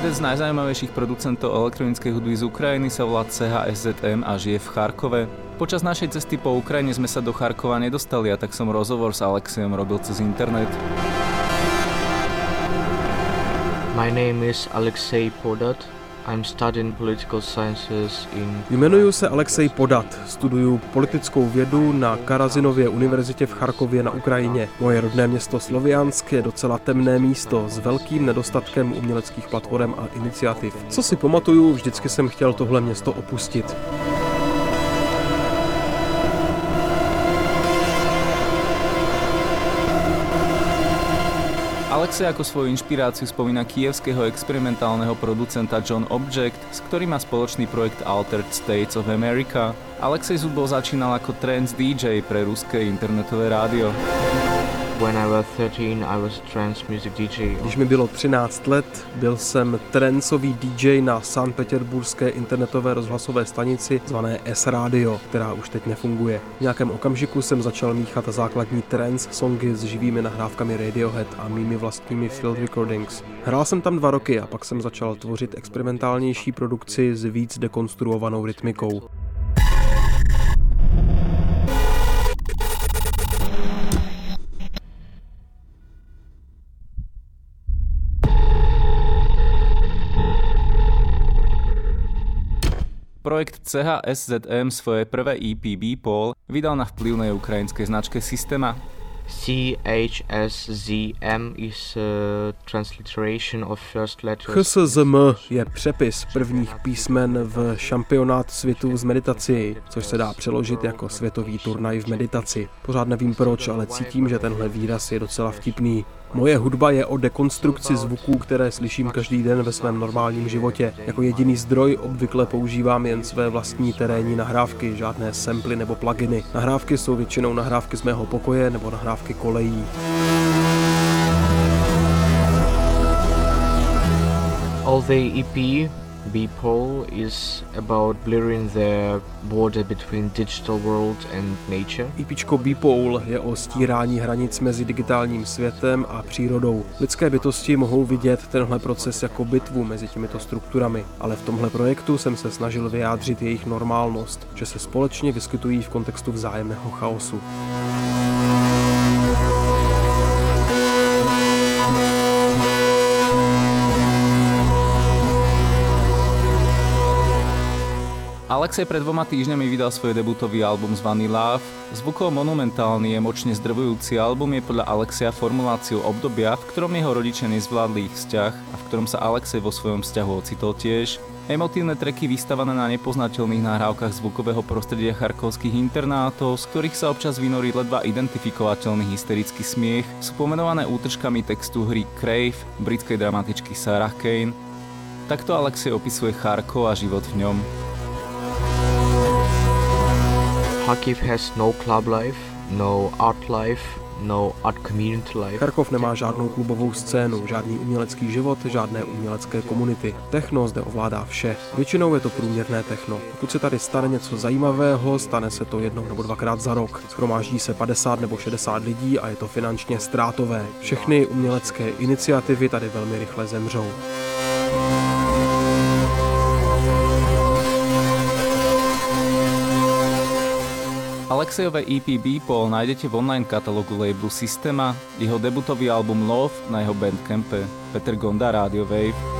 Jeden z najzaujímavejších producentov elektronickej hudby z Ukrajiny sa volá CHSZM a žije v Charkove. Počas našej cesty po Ukrajine sme sa do Charkova nedostali a tak som rozhovor s Alexiom robil cez internet. My name is Alexei Podat. I'm studying political sciences in... Jmenuji se Alexej Podat, studuju politickou vědu na Karazinově univerzitě v Charkově na Ukrajině. Moje rodné město Sloviansk je docela temné místo s velkým nedostatkem uměleckých platform a iniciativ. Co si pamatuju, vždycky jsem chtěl tohle město opustit. Alexej ako svoju inšpiráciu spomína kievského experimentálneho producenta John Object, s ktorým má spoločný projekt Altered States of America. Alexej Zubol začínal ako trance DJ pre ruské internetové rádio. Když mi bylo 13 let, byl jsem trencový DJ na San Petersburské internetové rozhlasové stanici zvané S-Radio, která už teď nefunguje. V nějakém okamžiku jsem začal míchat základní trance songy s živými nahrávkami Radiohead a mými vlastními field recordings. Hrál jsem tam dva roky a pak jsem začal tvořit experimentálnější produkci s víc dekonstruovanou rytmikou. Projekt CHSZM svoje prvé EP Beepol vydal na vplyvnej ukrajinskej značke Systema. CHSZM is a transliteration of first letters. HSZM je přepis prvních písmen v šampionát světu z meditaci, což se dá přeložit jako světový turnaj v meditaci. Pořád nevím proč, ale cítím, že tenhle výraz je docela vtipný. Moje hudba je o dekonstrukci zvuků, které slyším každý den ve svém normálním životě. Jako jediný zdroj obvykle používám jen své vlastní terénní nahrávky, žádné samply nebo pluginy. Nahrávky jsou většinou nahrávky z mého pokoje nebo nahrávky kolejí. All the EP Beepole is about blurring the border between digital world and nature. EPčko Beepole je o stírání hranic mezi digitálním světem a přírodou. Lidské bytosti mohou vidět tenhle proces jako bitvu mezi těmito strukturami, ale v tomhle projektu jsem se snažil vyjádřit jejich normálnost, že se společně vyskytují v kontextu vzájemného chaosu. Alexej pred dvoma týždňami vydal svoj debutový album zvaný Love. Zvukovo monumentálny, emočne zdrvujúci album je podľa Alexia formuláciou obdobia, v ktorom jeho rodičia nezvládli ich vzťah a v ktorom sa Alexej vo svojom vzťahu ocitol tiež. Emotívne treky vystavané na nepoznateľných nahrávkach zvukového prostredia charkovských internátov, z ktorých sa občas vynorí ledva identifikovateľný hysterický smiech, sú pomenované útržkami textu hry Crave britskej dramatičky Sarah Kane. Takto Alexej opisuje Charkov a život v ňom. Kharkiv has no club life, no art life, no art community life. Charkov nemá žádnou klubovou scénu, žádný umělecký život, žádné umělecké komunity. Techno zde ovládá vše. Většinou je to průměrné techno. Pokud se tady stane něco zajímavého, stane se to jednou nebo dvakrát za rok. Schromáždí se 50 nebo 60 lidí a je to finančně ztrátové. Všechny umělecké iniciativy tady velmi rychle zemřou. Alexejové EP Beepol nájdete v online katalogu labelu Systema, jeho debutový album Love na jeho bandcampe Peter Gonda Radio Wave.